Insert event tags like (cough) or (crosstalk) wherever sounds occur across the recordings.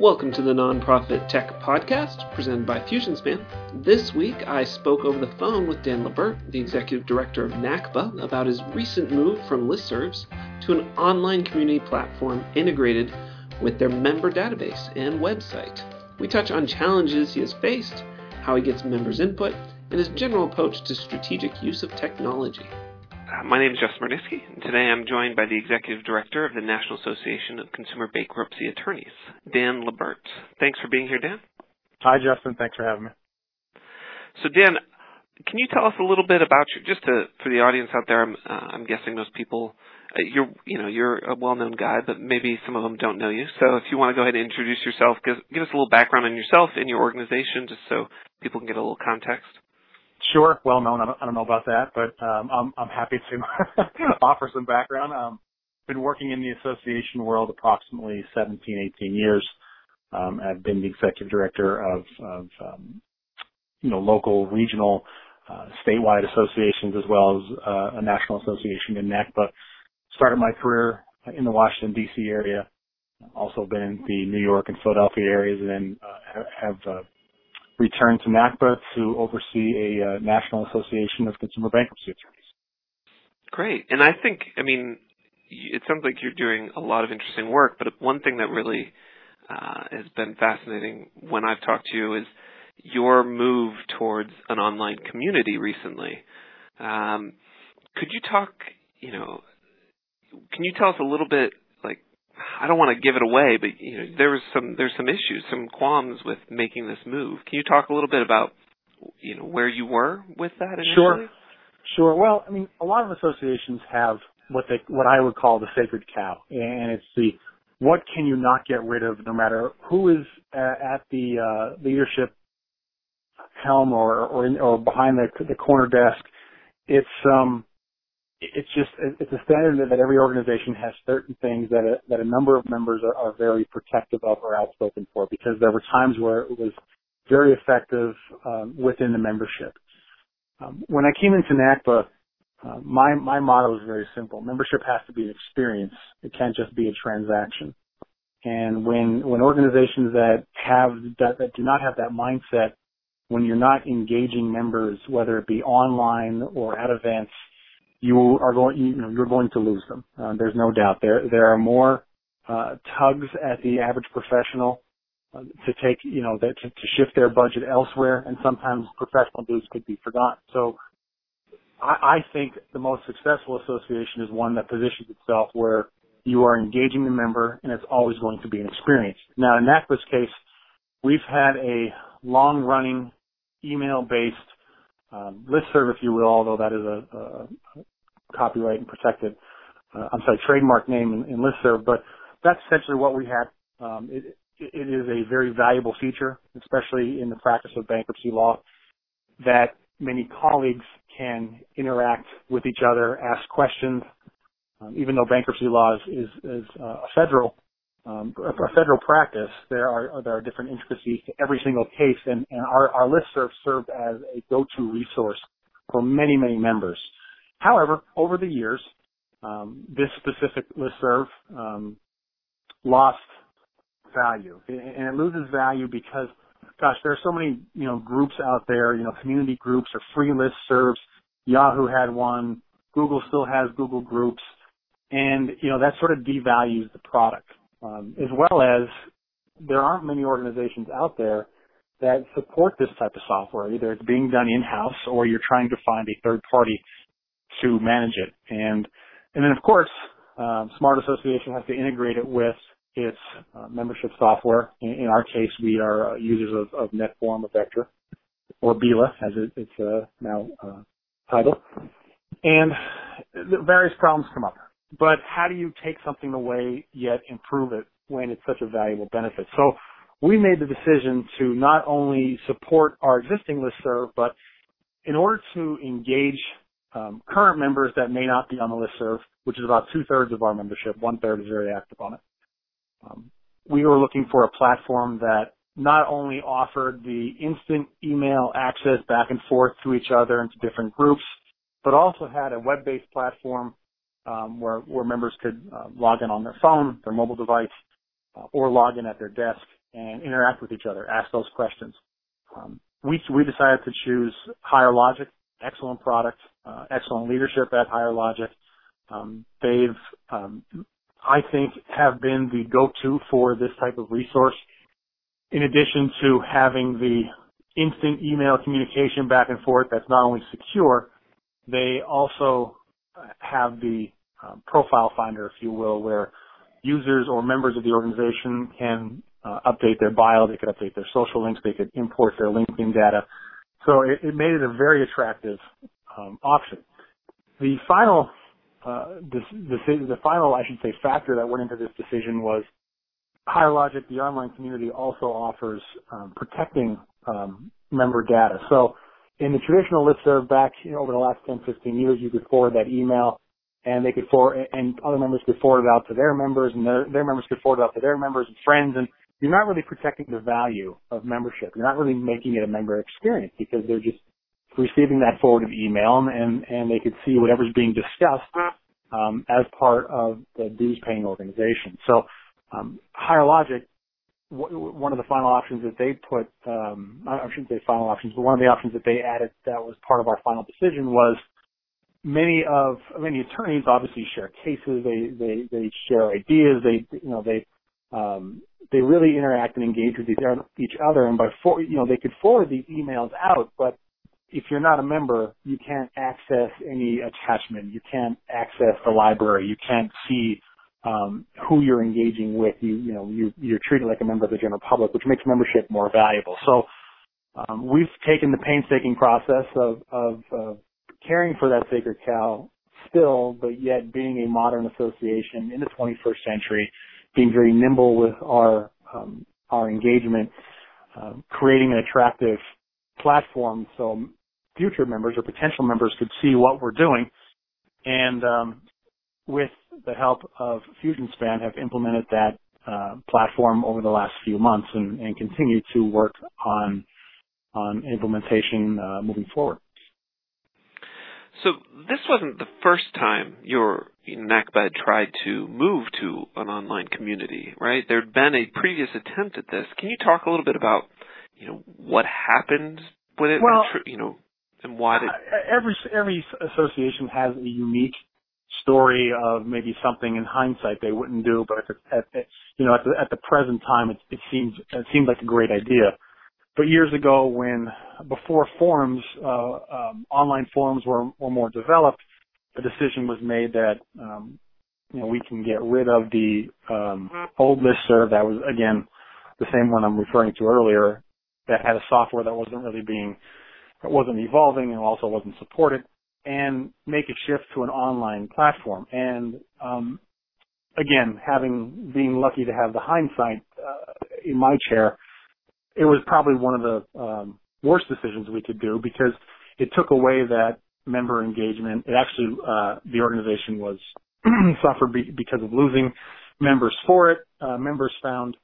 Welcome to the Nonprofit Tech Podcast, presented by FusionSpan. This week, I spoke over the phone with Dan Labert, the Executive Director of NACBA, about his recent move from listservs to an online community platform integrated with their member database and website. We touch on challenges he has faced, how he gets members' input, and his general approach to strategic use of technology. My name is Justin Marniski, and today I'm joined by the Executive Director of the National Association of Consumer Bankruptcy Attorneys, Dan Labert. Thanks for being here, Dan. Hi, Justin. Thanks for having me. So, Dan, can you tell us a little bit about you, just to, for the audience out there? I'm, uh, I'm guessing most people, uh, you're, you know, you're a well-known guy, but maybe some of them don't know you. So, if you want to go ahead and introduce yourself, give, give us a little background on yourself and your organization, just so people can get a little context. Sure, well known. I don't, I don't know about that, but um, I'm I'm happy to (laughs) offer some background. Um, been working in the association world approximately 17, 18 years. Um, I've been the executive director of, of um, you know local, regional, uh, statewide associations as well as uh, a national association in. But started my career in the Washington D.C. area. Also been in the New York and Philadelphia areas, and then uh, have returned to NACBA to oversee a uh, National Association of Consumer Bankruptcy Attorneys. Great. And I think, I mean, it sounds like you're doing a lot of interesting work, but one thing that really uh, has been fascinating when I've talked to you is your move towards an online community recently. Um, could you talk, you know, can you tell us a little bit I don't want to give it away, but you know, there was some there's some issues, some qualms with making this move. Can you talk a little bit about you know where you were with that initially? Sure, sure. Well, I mean, a lot of associations have what they what I would call the sacred cow, and it's the what can you not get rid of, no matter who is at the uh, leadership helm or or, in, or behind the the corner desk. It's um it's just it's a standard that every organization has certain things that a, that a number of members are, are very protective of or outspoken for because there were times where it was very effective um, within the membership. Um, when I came into NACBA, uh, my my motto is very simple: membership has to be an experience. It can't just be a transaction. And when when organizations that have that, that do not have that mindset, when you're not engaging members, whether it be online or at events, you are going, you know, you're going to lose them. Uh, there's no doubt. There, there are more uh, tugs at the average professional uh, to take, you know, that, to, to shift their budget elsewhere, and sometimes professional dues could be forgotten. So, I, I think the most successful association is one that positions itself where you are engaging the member, and it's always going to be an experience. Now, in NACBA's case, we've had a long-running email-based um, listserv, if you will, although that is a, a, copyright and protected, uh, I'm sorry, trademark name in, in listserv, but that's essentially what we had. Um, it, it is a very valuable feature, especially in the practice of bankruptcy law, that many colleagues can interact with each other, ask questions. Um, even though bankruptcy law is, is, is uh, a federal um, a federal practice, there are there are different intricacies to every single case, and, and our our listserv served as a go-to resource for many many members. However, over the years, um, this specific listserv um, lost value, and it loses value because, gosh, there are so many you know groups out there, you know, community groups or free listservs. Yahoo had one. Google still has Google Groups, and you know that sort of devalues the product, um, as well as there aren't many organizations out there that support this type of software. Either it's being done in-house or you're trying to find a third party to manage it. And and then of course, um, Smart Association has to integrate it with its uh, membership software. In, in, our case, we are uh, users of, of netFORUM or Vectra, or Bila as it, it's uh, now uh, titled. And various problems come up. But how do you take something away yet improve it when it's such a valuable benefit? So we made the decision to not only support our existing listserv, but in order to engage um, current members that may not be on the listserv, which is about two thirds of our membership. One third is very active on it. Um, we were looking for a platform that not only offered the instant email access back and forth to each other and to different groups, but also had a web-based platform um, where, where members could uh, log in on their phone, their mobile device, uh, or log in at their desk and interact with each other, ask those questions. Um, we we decided to choose Higher Logic, excellent product, uh, excellent leadership at Higher Logic. Um, they've, um, I think, have been the go-to for this type of resource. In addition to having the instant email communication back and forth that's not only secure, they also have the um, profile finder, if you will, where users or members of the organization can uh, update their bio, they could update their social links, they could import their LinkedIn data. So it, it made it a very attractive um, option. The final, uh, the, the, the final, I should say, factor that went into this decision was Higher Logic, the online community, also offers um, protecting um, member data. So in the traditional listserv back you know, over the last 10, 15 years, you could forward that email and they could forward, and other members could forward it out to their members and their, their members could forward it out to their members and friends and you're not really protecting the value of membership. You're not really making it a member experience because they're just receiving that forwarded email and, and they could see whatever's being discussed um, as part of the dues paying organization. So um, Higher Logic one of the final options that they put, um, I shouldn't say final options, but one of the options that they added that was part of our final decision was many of many attorneys obviously share cases, they they they share ideas, they you know they um, they really interact and engage with each other, and by for, you know they could forward these emails out, but if you're not a member, you can't access any attachment, you can't access the library, you can't see um, who you're engaging with. You you know you you're treated like a member of the general public, which makes membership more valuable. So um, we've taken the painstaking process of of uh, caring for that sacred cow still, but yet being a modern association in the 21st century, being very nimble with our um, our engagement, um, creating an attractive platform so future members or potential members could see what we're doing, and um, with the help of FusionSpan, have implemented that uh, platform over the last few months and, and continue to work on on implementation uh, moving forward. So this wasn't the first time your NACBA tried to move to an online community, right? There'd been a previous attempt at this. Can you talk a little bit about, you know, what happened with it? Well, you know, and why did every every association has a unique story of maybe something in hindsight they wouldn't do, but at, at, you know at the, at the present time it, it seems it seems like a great idea. But years ago, when before forums, uh, um, online forums were, were more developed, a decision was made that um, you know we can get rid of the um, old listserv that was again the same one I'm referring to earlier that had a software that wasn't really being that wasn't evolving and also wasn't supported and make a shift to an online platform. And um, again, having being lucky to have the hindsight uh, in my chair, it was probably one of the um, worst decisions we could do because it took away that member engagement. It actually uh, the organization was (clears throat) suffered be- because of losing members for it. Uh, members found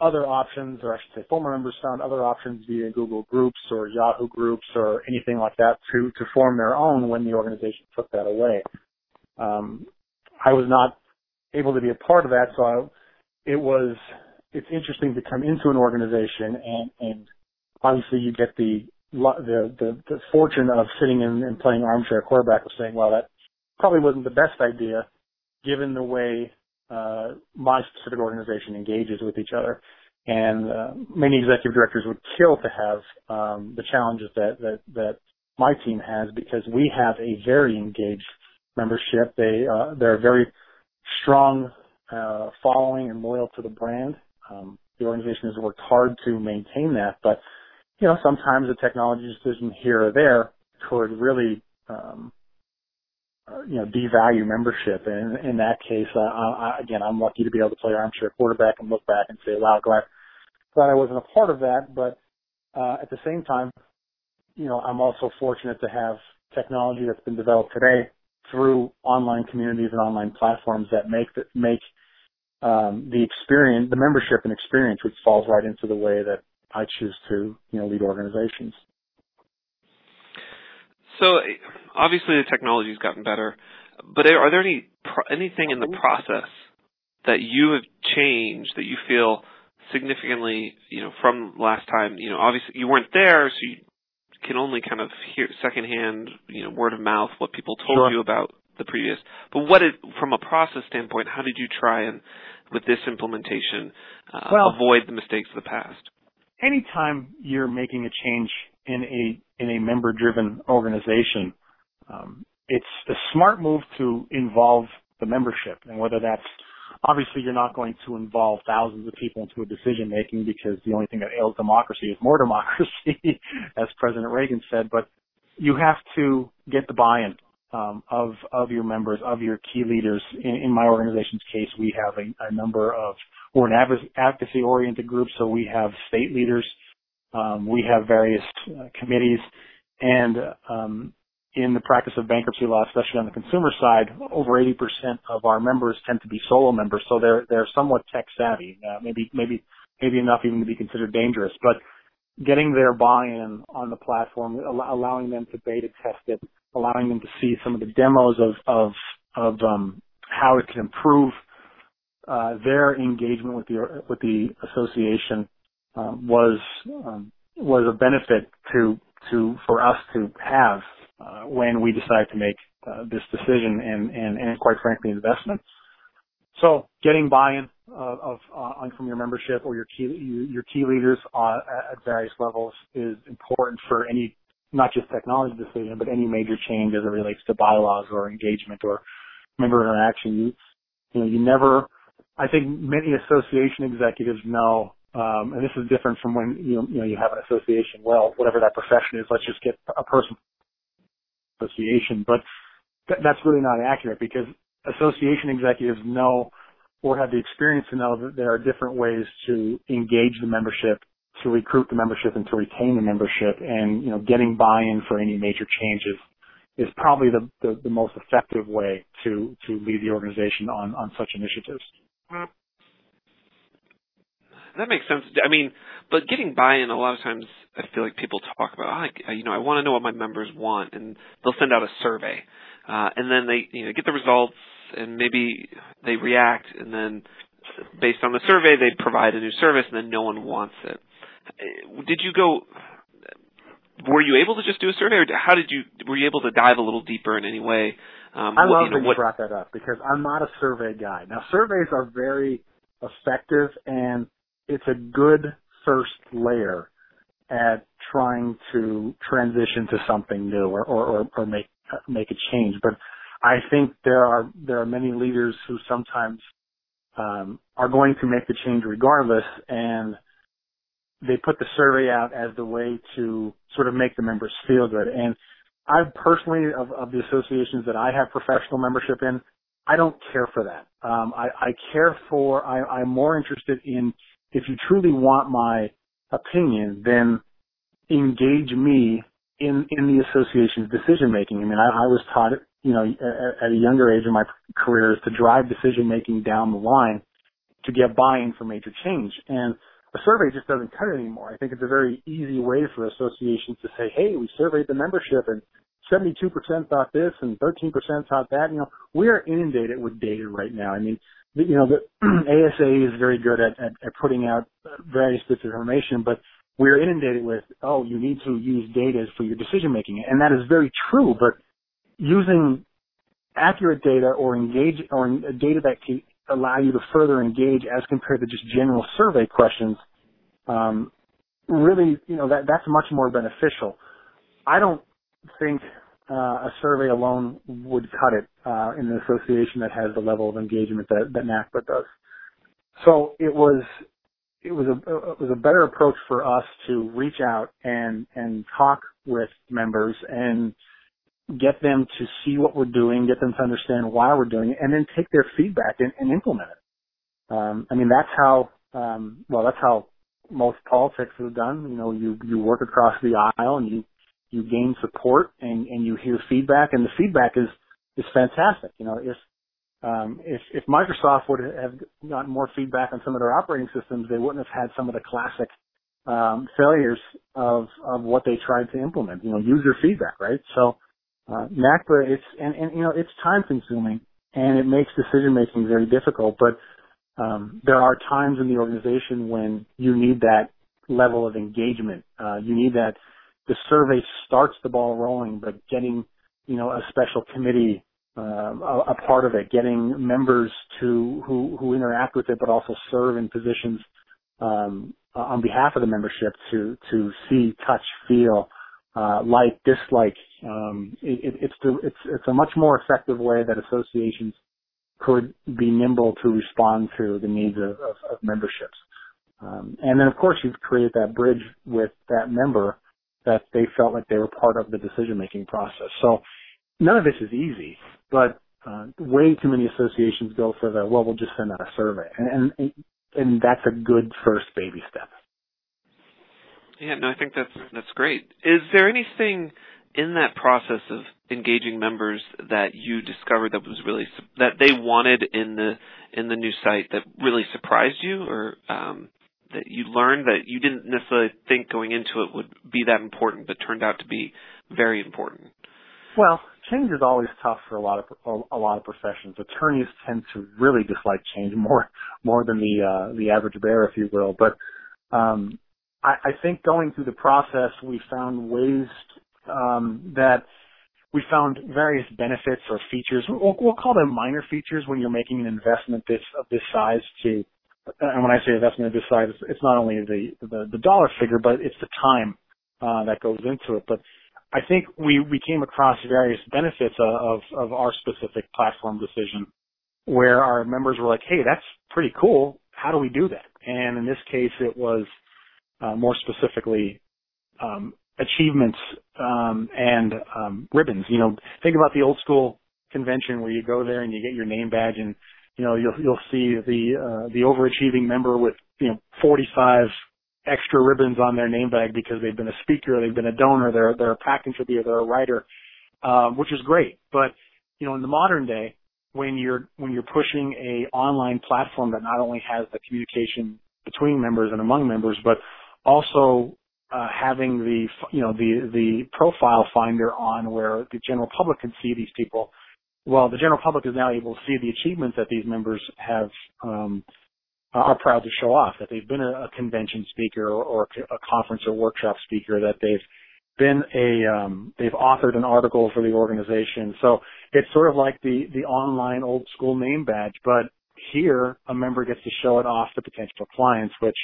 other options, or I should say former members found other options via Google Groups or Yahoo Groups or anything like that to, to form their own when the organization took that away. Um, I was not able to be a part of that, so I, it was, it's interesting to come into an organization and, and obviously you get the, the, the, the fortune of sitting in and playing armchair quarterback of saying, well, that probably wasn't the best idea given the way uh, my specific organization engages with each other. And uh, many executive directors would kill to have um, the challenges that, that that my team has because we have a very engaged membership. They uh, they're very strong uh, following and loyal to the brand. Um, the organization has worked hard to maintain that, but you know sometimes a technology decision here or there could really um, you know, devalue membership. And in that case, uh, I, again, I'm lucky to be able to play armchair quarterback and look back and say, wow, glad, glad I wasn't a part of that. But, uh, at the same time, you know, I'm also fortunate to have technology that's been developed today through online communities and online platforms that make that make um, the experience, the membership and experience, which falls right into the way that I choose to, you know, lead organizations. So obviously the technology's gotten better, but are there any anything in the process that you have changed that you feel significantly, you know, from last time? You know, obviously you weren't there, so you can only kind of hear secondhand, you know, word of mouth what people told Sure. you about the previous. But what did, from a process standpoint, how did you try and, with this implementation, uh, Well- avoid the mistakes of the past? anytime you're making a change in a in a member driven organization, um, it's a smart move to involve the membership, and whether that's obviously you're not going to involve thousands of people into a decision making because the only thing that ails democracy is more (laughs) democracy, as President Reagan said. But you have to get the buy-in um, of of your members, of your key leaders. In, in my organization's case, we have a, a number of we're an advocacy oriented group, so we have state leaders, um, we have various uh, committees, and um, in the practice of bankruptcy law, especially on the consumer side, over 80% of our members tend to be solo members, so they're they're somewhat tech savvy, uh, maybe maybe maybe enough even to be considered dangerous, but getting their buy-in on the platform, al- allowing them to beta test it, allowing them to see some of the demos of of of um, how it can improve uh, their engagement with the with the association um, was um, was a benefit to to for us to have uh, when we decided to make uh, this decision and, and and quite frankly investment. So getting buy-in of uh, from your membership or your key your key leaders uh, at various levels is important for any not just technology decision but any major change as it relates to bylaws or engagement or member interaction. You you know you never I think many association executives know, um, and this is different from when you you know you have an association. Well, whatever that profession is, let's just get a person association, but th- that's really not accurate because association executives know or have the experience to know that there are different ways to engage the membership, to recruit the membership, and to retain the membership, and you know getting buy-in for any major changes is probably the, the, the most effective way to to lead the organization on on such initiatives. That makes sense. I mean, but getting buy-in, a lot of times I feel like people talk about, oh, I, you know, I want to know what my members want, and they'll send out a survey, uh, and then they, you know, get the results, and maybe they react, and then based on the survey, they provide a new service, and then no one wants it. Uh, did you go? Were you able to just do a survey, or how did you? Were you able to dive a little deeper in any way? Um, I what- love you know, that you what, brought that up because I'm not a survey guy. Now, surveys are very effective, and it's a good first layer at trying to transition to something new or or, or, or make make a change. But I think there are there are many leaders who sometimes um, are going to make the change regardless, and they put the survey out as the way to sort of make the members feel good. And I personally, of, of the associations that I have professional membership in, I don't care for that. Um, I, I care for, I, I'm more interested in if you truly want my opinion, then engage me in, in the association's decision making. I mean, I, I was taught, you know, at, at a younger age in my career is to drive decision making down the line to get buy-in for major change. And a survey just doesn't cut it anymore. I think it's a very easy way for associations to say, hey, we surveyed the membership and 72% thought this and 13% thought that. You know, we are inundated with data right now. I mean, you know, the (clears throat) ASA is very good at, at, at putting out various bits of information, but we're inundated with, oh, you need to use data for your decision making. And that is very true, but using accurate data or engage, or data that can allow you to further engage as compared to just general survey questions, um, really, you know, that, that's much more beneficial. I don't think uh, a survey alone would cut it uh, in an association that has the level of engagement that, that NACBA does. So it was it was a it was a better approach for us to reach out and and talk with members and get them to see what we're doing, get them to understand why we're doing it, and then take their feedback and, and implement it. Um, I mean, that's how um, well that's how most politics is done. You know, you you work across the aisle and you you gain support and, and you hear feedback and the feedback is, is fantastic. You know, if, um, if, if Microsoft would have gotten more feedback on some of their operating systems, they wouldn't have had some of the classic, um, failures of, of what they tried to implement, you know, user feedback, right? So, uh, NACBA, it's, and, and, you know, it's time consuming and it makes decision making very difficult, but um, there are times in the organization when you need that level of engagement. Uh, you need that the survey starts the ball rolling, but getting you know a special committee uh, a, a, part of it, getting members to who who interact with it, but also serve in positions um, on behalf of the membership to to see, touch, feel, uh, like, dislike. Um, it, it's the, it's it's a much more effective way that associations could be nimble to respond to the needs of, of, of memberships. Um, and then, of course, you've created that bridge with that member that they felt like they were part of the decision-making process. So none of this is easy, but uh, way too many associations go for the well, we'll just send out a survey, and and, and that's a good first baby step. Yeah, no, I think that's that's great. Is there anything in that process of engaging members that you discovered that was really that they wanted in the in the new site that really surprised you, or um, that you learned that you didn't necessarily think going into it would be that important, but turned out to be very important? Well, change is always tough for a lot of a lot of professions. Attorneys tend to really dislike change more more than the uh, the average bear, if you will. But um, I, I think going through the process, we found ways um, that we found various benefits or features. We'll, we'll call them minor features when you're making an investment this of this size to and when I say investment of this size, it's not only the, the, the dollar figure, but it's the time uh, that goes into it. But I think we, we came across various benefits of, of our specific platform decision where our members were like, hey, that's pretty cool. How do we do that? And in this case, it was uh, more specifically um, achievements um, and um, ribbons. You know, think about the old school convention where you go there and you get your name badge and you know you'll you'll see the uh, the overachieving member with you know 45 extra ribbons on their name bag because they've been a speaker, they've been a donor, they're they're a pack contributor, they're a writer, um, which is great. But you know, in the modern day, when you're when you're pushing a online platform that not only has the communication between members and among members, but also uh, having the you know the the profile finder on where the general public can see these people. Well, the general public is now able to see the achievements that these members have um, are proud to show off that they've been a, a convention speaker or, or, a conference or workshop speaker, that they've been a um, they've authored an article for the organization. So it's sort of like the the online old school name badge, but here a member gets to show it off to potential clients, which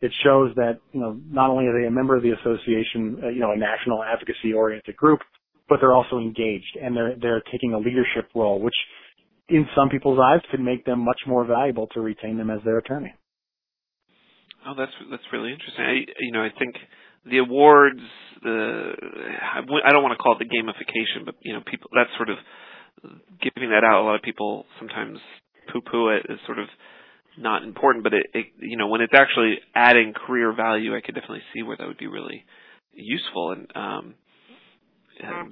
it shows that you know not only are they a member of the association, uh, you know, a national advocacy oriented group, but they're also engaged and they're they're taking a leadership role, which in some people's eyes could make them much more valuable to retain them as their attorney. Oh, that's that's really interesting. I you know I think the awards, the I don't want to call it the gamification, but you know people that's sort of giving that out. A lot of people sometimes poo-poo it as sort of not important, but it, it you know when it's actually adding career value, I could definitely see where that would be really useful. And um,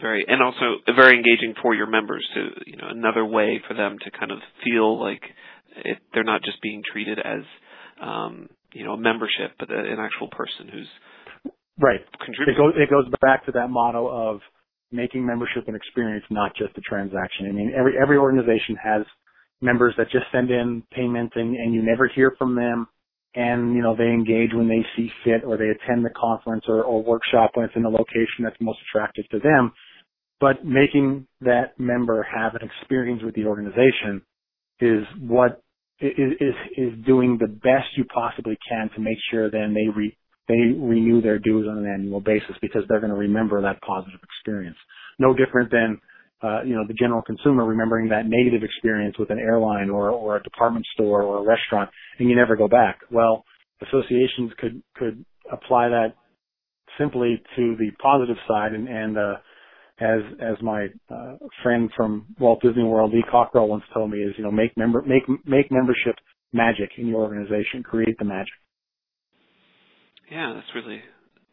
very and also very engaging for your members to you know another way for them to kind of feel like it, they're not just being treated as um, you know a membership but an actual person who's right contributing. It goes it goes back to that motto of making membership an experience, not just a transaction. I mean, every every organization has members that just send in payments and, and you never hear from them and you know they engage when they see fit or they attend the conference or, or workshop when it's in a location that's most attractive to them. But making that member have an experience with the organization is what is is, is doing the best you possibly can to make sure then they re, they renew their dues on an annual basis because they're going to remember that positive experience. No different than uh, you know, the general consumer remembering that negative experience with an airline or, or a department store or a restaurant and you never go back. Well, associations could, could apply that simply to the positive side and, and, uh, as, as my, uh, friend from Walt Disney World, Lee Cockerell once told me is, you know, make member, make, make membership magic in your organization, create the magic. Yeah, that's really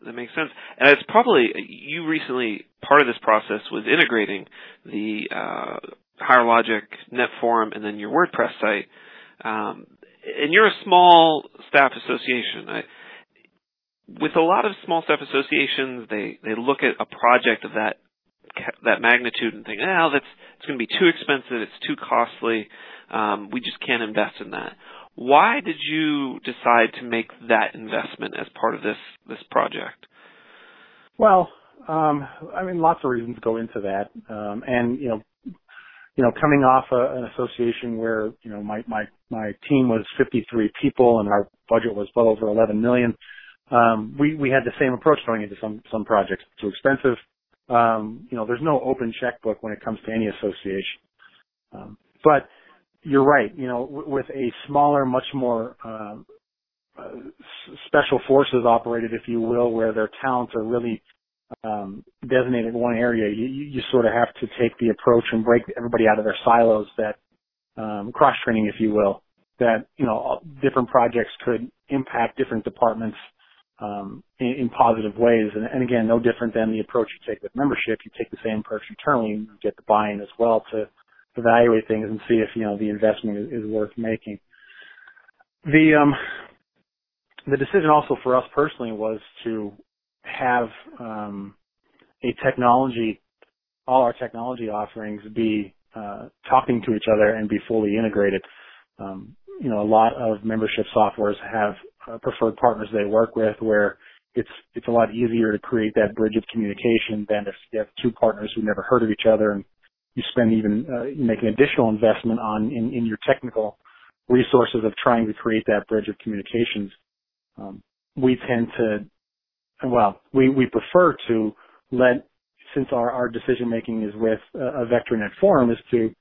that makes sense. And it's probably you recently part of this process was integrating the uh, Higher Logic Net and then your WordPress site. Um, and you're a small staff association. I, with a lot of small staff associations, they they look at a project of that that magnitude and think, oh, that's it's going to be too expensive, it's too costly. Um, we just can't invest in that. Why did you decide to make that investment as part of this this project? Well, um, I mean, lots of reasons go into that, um, and you know, you know, coming off a, an association where you know my my my team was 53 people and our budget was well over 11 million, um, we we had the same approach going into some some projects. Too expensive. Um, you know, there's no open checkbook when it comes to any association. Um, but you're right. You know, w- with a smaller, much more um, uh, special forces operated, if you will, where their talents are really um, designated one area, you, you sort of have to take the approach and break everybody out of their silos. That um, cross training, if you will, that you know different projects could impact different departments um, in, in, positive ways. And, and, again, no different than the approach you take with membership. You take the same approach internally and get the buy-in as well to evaluate things and see if you know the investment is, is worth making. The um, the decision also for us personally was to have um, a technology, all our technology offerings be uh, talking to each other and be fully integrated. Um, you know, a lot of membership softwares have uh, preferred partners they work with where it's it's a lot easier to create that bridge of communication than if you have two partners who never heard of each other and you spend even uh, additional investment on in, in your technical resources of trying to create that bridge of communications. Um, we tend to well, we, we prefer to let, since our, our decision making is with a, a VectorNet forum, is to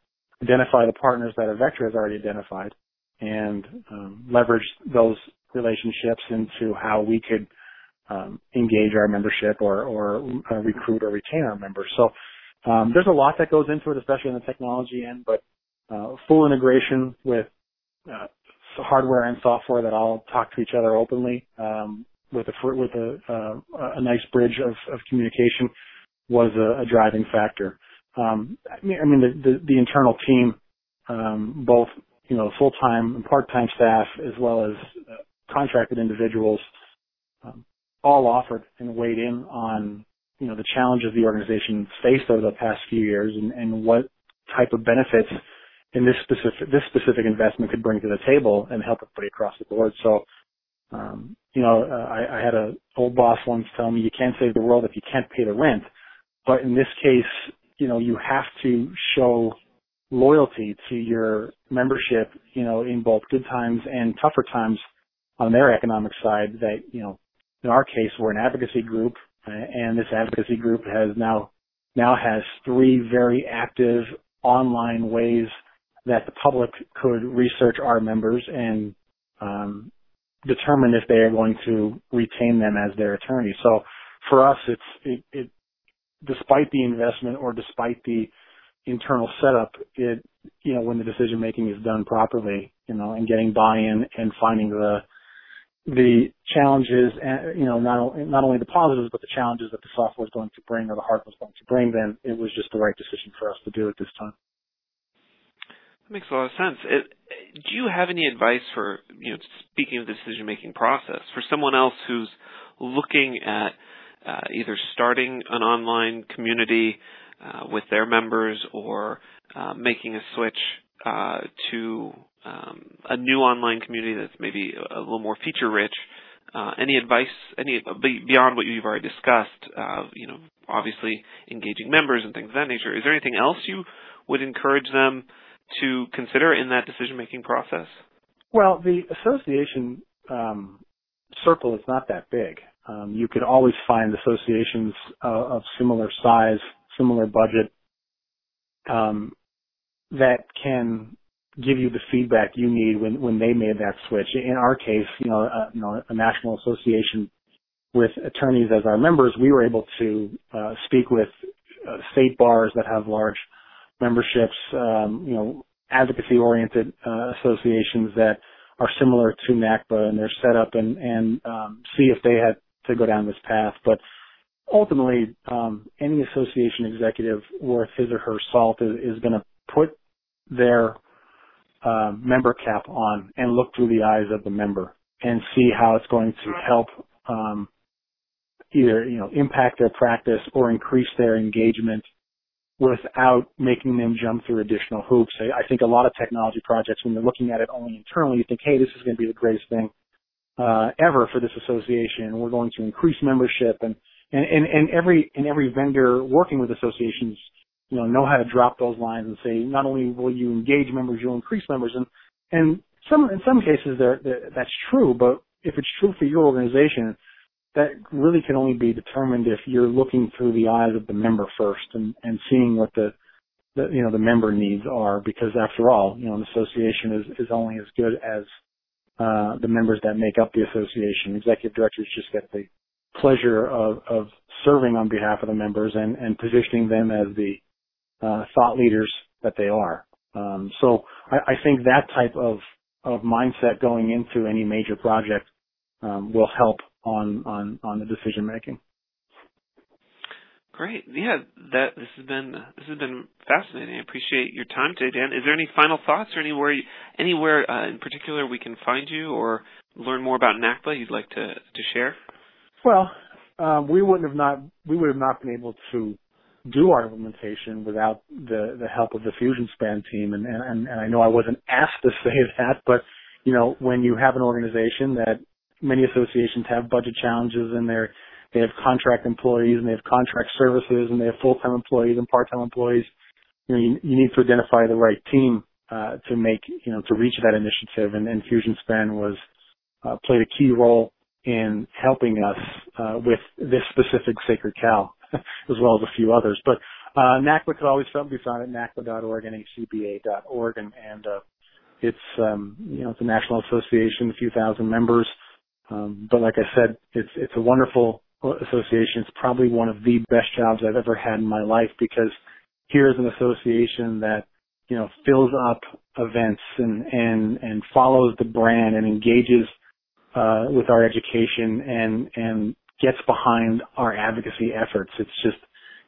identify the partners that Avectra has already identified and um, leverage those relationships into how we could um, engage our membership or, or uh, recruit or retain our members. So um, there's a lot that goes into it, especially in the technology end, but uh, full integration with uh, hardware and software that all talk to each other openly um, with a with a uh, a nice bridge of, of communication was a, a driving factor. Um, I mean, I mean the, the, the internal team, um, both you know full time and part time staff, as well as uh, contracted individuals, um, all offered and weighed in on you know the challenges the organization faced over the past few years and, and what type of benefits in this specific this specific investment could bring to the table and help everybody across the board. So um, you know, uh, I, I had an old boss once tell me you can't save the world if you can't pay the rent. But in this case, you know, you have to show loyalty to your membership, you know, in both good times and tougher times on their economic side that, you know, in our case, we're an advocacy group and this advocacy group has now, now has three very active online ways that the public could research our members and um, determine if they are going to retain them as their attorney. So for us, it's it, it despite the investment or despite the internal setup, it you know when the decision making is done properly, you know, and getting buy-in and finding the the challenges, and you know, not not only the positives but the challenges that the software is going to bring or the hardware is going to bring, then it was just the right decision for us to do at this time. That makes a lot of sense. It, do you have any advice for, you know, speaking of the decision making process, for someone else who's looking at uh, either starting an online community uh, with their members or uh, making a switch uh, to um, a new online community that's maybe a little more feature rich? Uh, any advice, any beyond what you've already discussed? Uh, you know, obviously engaging members and things of that nature. Is there anything else you would encourage them to consider in that decision making process? Well, the association um, circle is not that big. Um, you could always find associations uh, of similar size, similar budget um, that can give you the feedback you need when when they made that switch. In our case, you know, uh, you know, a national association with attorneys as our members, we were able to uh, speak with uh, state bars that have large memberships, um, you know, advocacy-oriented uh, associations that are similar to NACBA and their setup and, and um, see if they had to go down this path. But ultimately, um, any association executive worth his or her salt is, is going to put their uh, member cap on and look through the eyes of the member and see how it's going to help um, either you know impact their practice or increase their engagement without making them jump through additional hoops. I, I think a lot of technology projects, when you're looking at it only internally, you think, hey, this is going to be the greatest thing uh, ever for this association. We're going to increase membership, and and and, and every and every vendor working with associations, you know, know how to drop those lines and say, not only will you engage members, you'll increase members, and and some in some cases they're, that's true, but if it's true for your organization, that really can only be determined if you're looking through the eyes of the member first and, and seeing what the, the you know the member needs are. Because after all you know an association is, is only as good as uh, the members that make up the association. Executive directors just get the pleasure of, of serving on behalf of the members and, and positioning them as the uh, thought leaders that they are. Um, so I, I think that type of of mindset going into any major project um, will help on on on the decision making. Great. Yeah, that this has been this has been fascinating. I appreciate your time today, Dan. Is there any final thoughts or anywhere anywhere uh, in particular we can find you or learn more about NACBA you'd like to to share? Well, um, we wouldn't have not we would have not been able to do our implementation without the the help of the FusionSpan team, and and and I know I wasn't (laughs) asked to say that, but you know when you have an organization that many associations have budget challenges and they're they have contract employees and they have contract services and they have full time employees and part time employees. You know, you, you need to identify the right team uh, to make you know to reach that initiative, and, and FusionSpan was uh, played a key role in helping us uh, with this specific sacred cow, (laughs) as well as a few others. But uh, NACBA could always be found at nacba.org and hcba.org, and, and uh, it's um, you know it's a national association, a few thousand members. Um, but like I said, it's it's a wonderful association. It's probably one of the best jobs I've ever had in my life because here's an association that you know fills up events and and and follows the brand and engages uh, with our education and and gets behind our advocacy efforts. It's just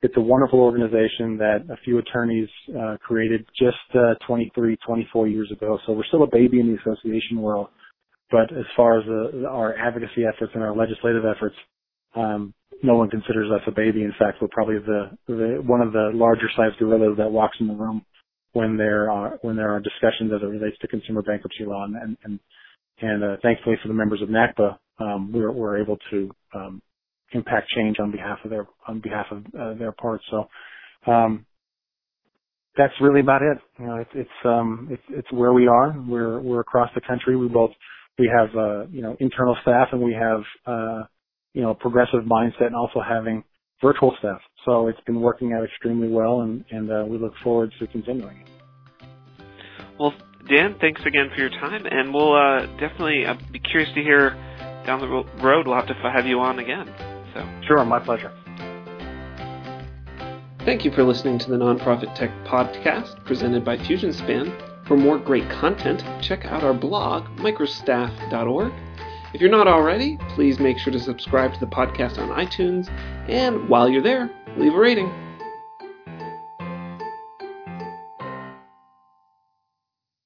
it's a wonderful organization that a few attorneys uh, created just uh, 23, 24 years ago. So we're still a baby in the association world, but as far as our advocacy efforts and our legislative efforts, um, no one considers us a baby. In fact, we're probably the, the one of the larger sized gorillas that walks in the room when there are when there are discussions as it relates to consumer bankruptcy law. And and and uh, thankfully for the members of NACBA, um, we're we're able to um, impact change on behalf of their on behalf of uh, their parts. So. Um, that's really about it. You know, it's it's um it's it's where we are. We're we're across the country. We both we have uh, you know internal staff and we have uh, you know progressive mindset and also having virtual staff. So it's been working out extremely well, and and uh, we look forward to continuing. Well, Dan, thanks again for your time, and we'll uh, definitely uh, be curious to hear down the road. We'll have to have you on again. So sure, my pleasure. Thank you for listening to the Nonprofit Tech Podcast presented by FusionSpan. For more great content, check out our blog, microstaff.org. If you're not already, please make sure to subscribe to the podcast on iTunes, and while you're there, leave a rating.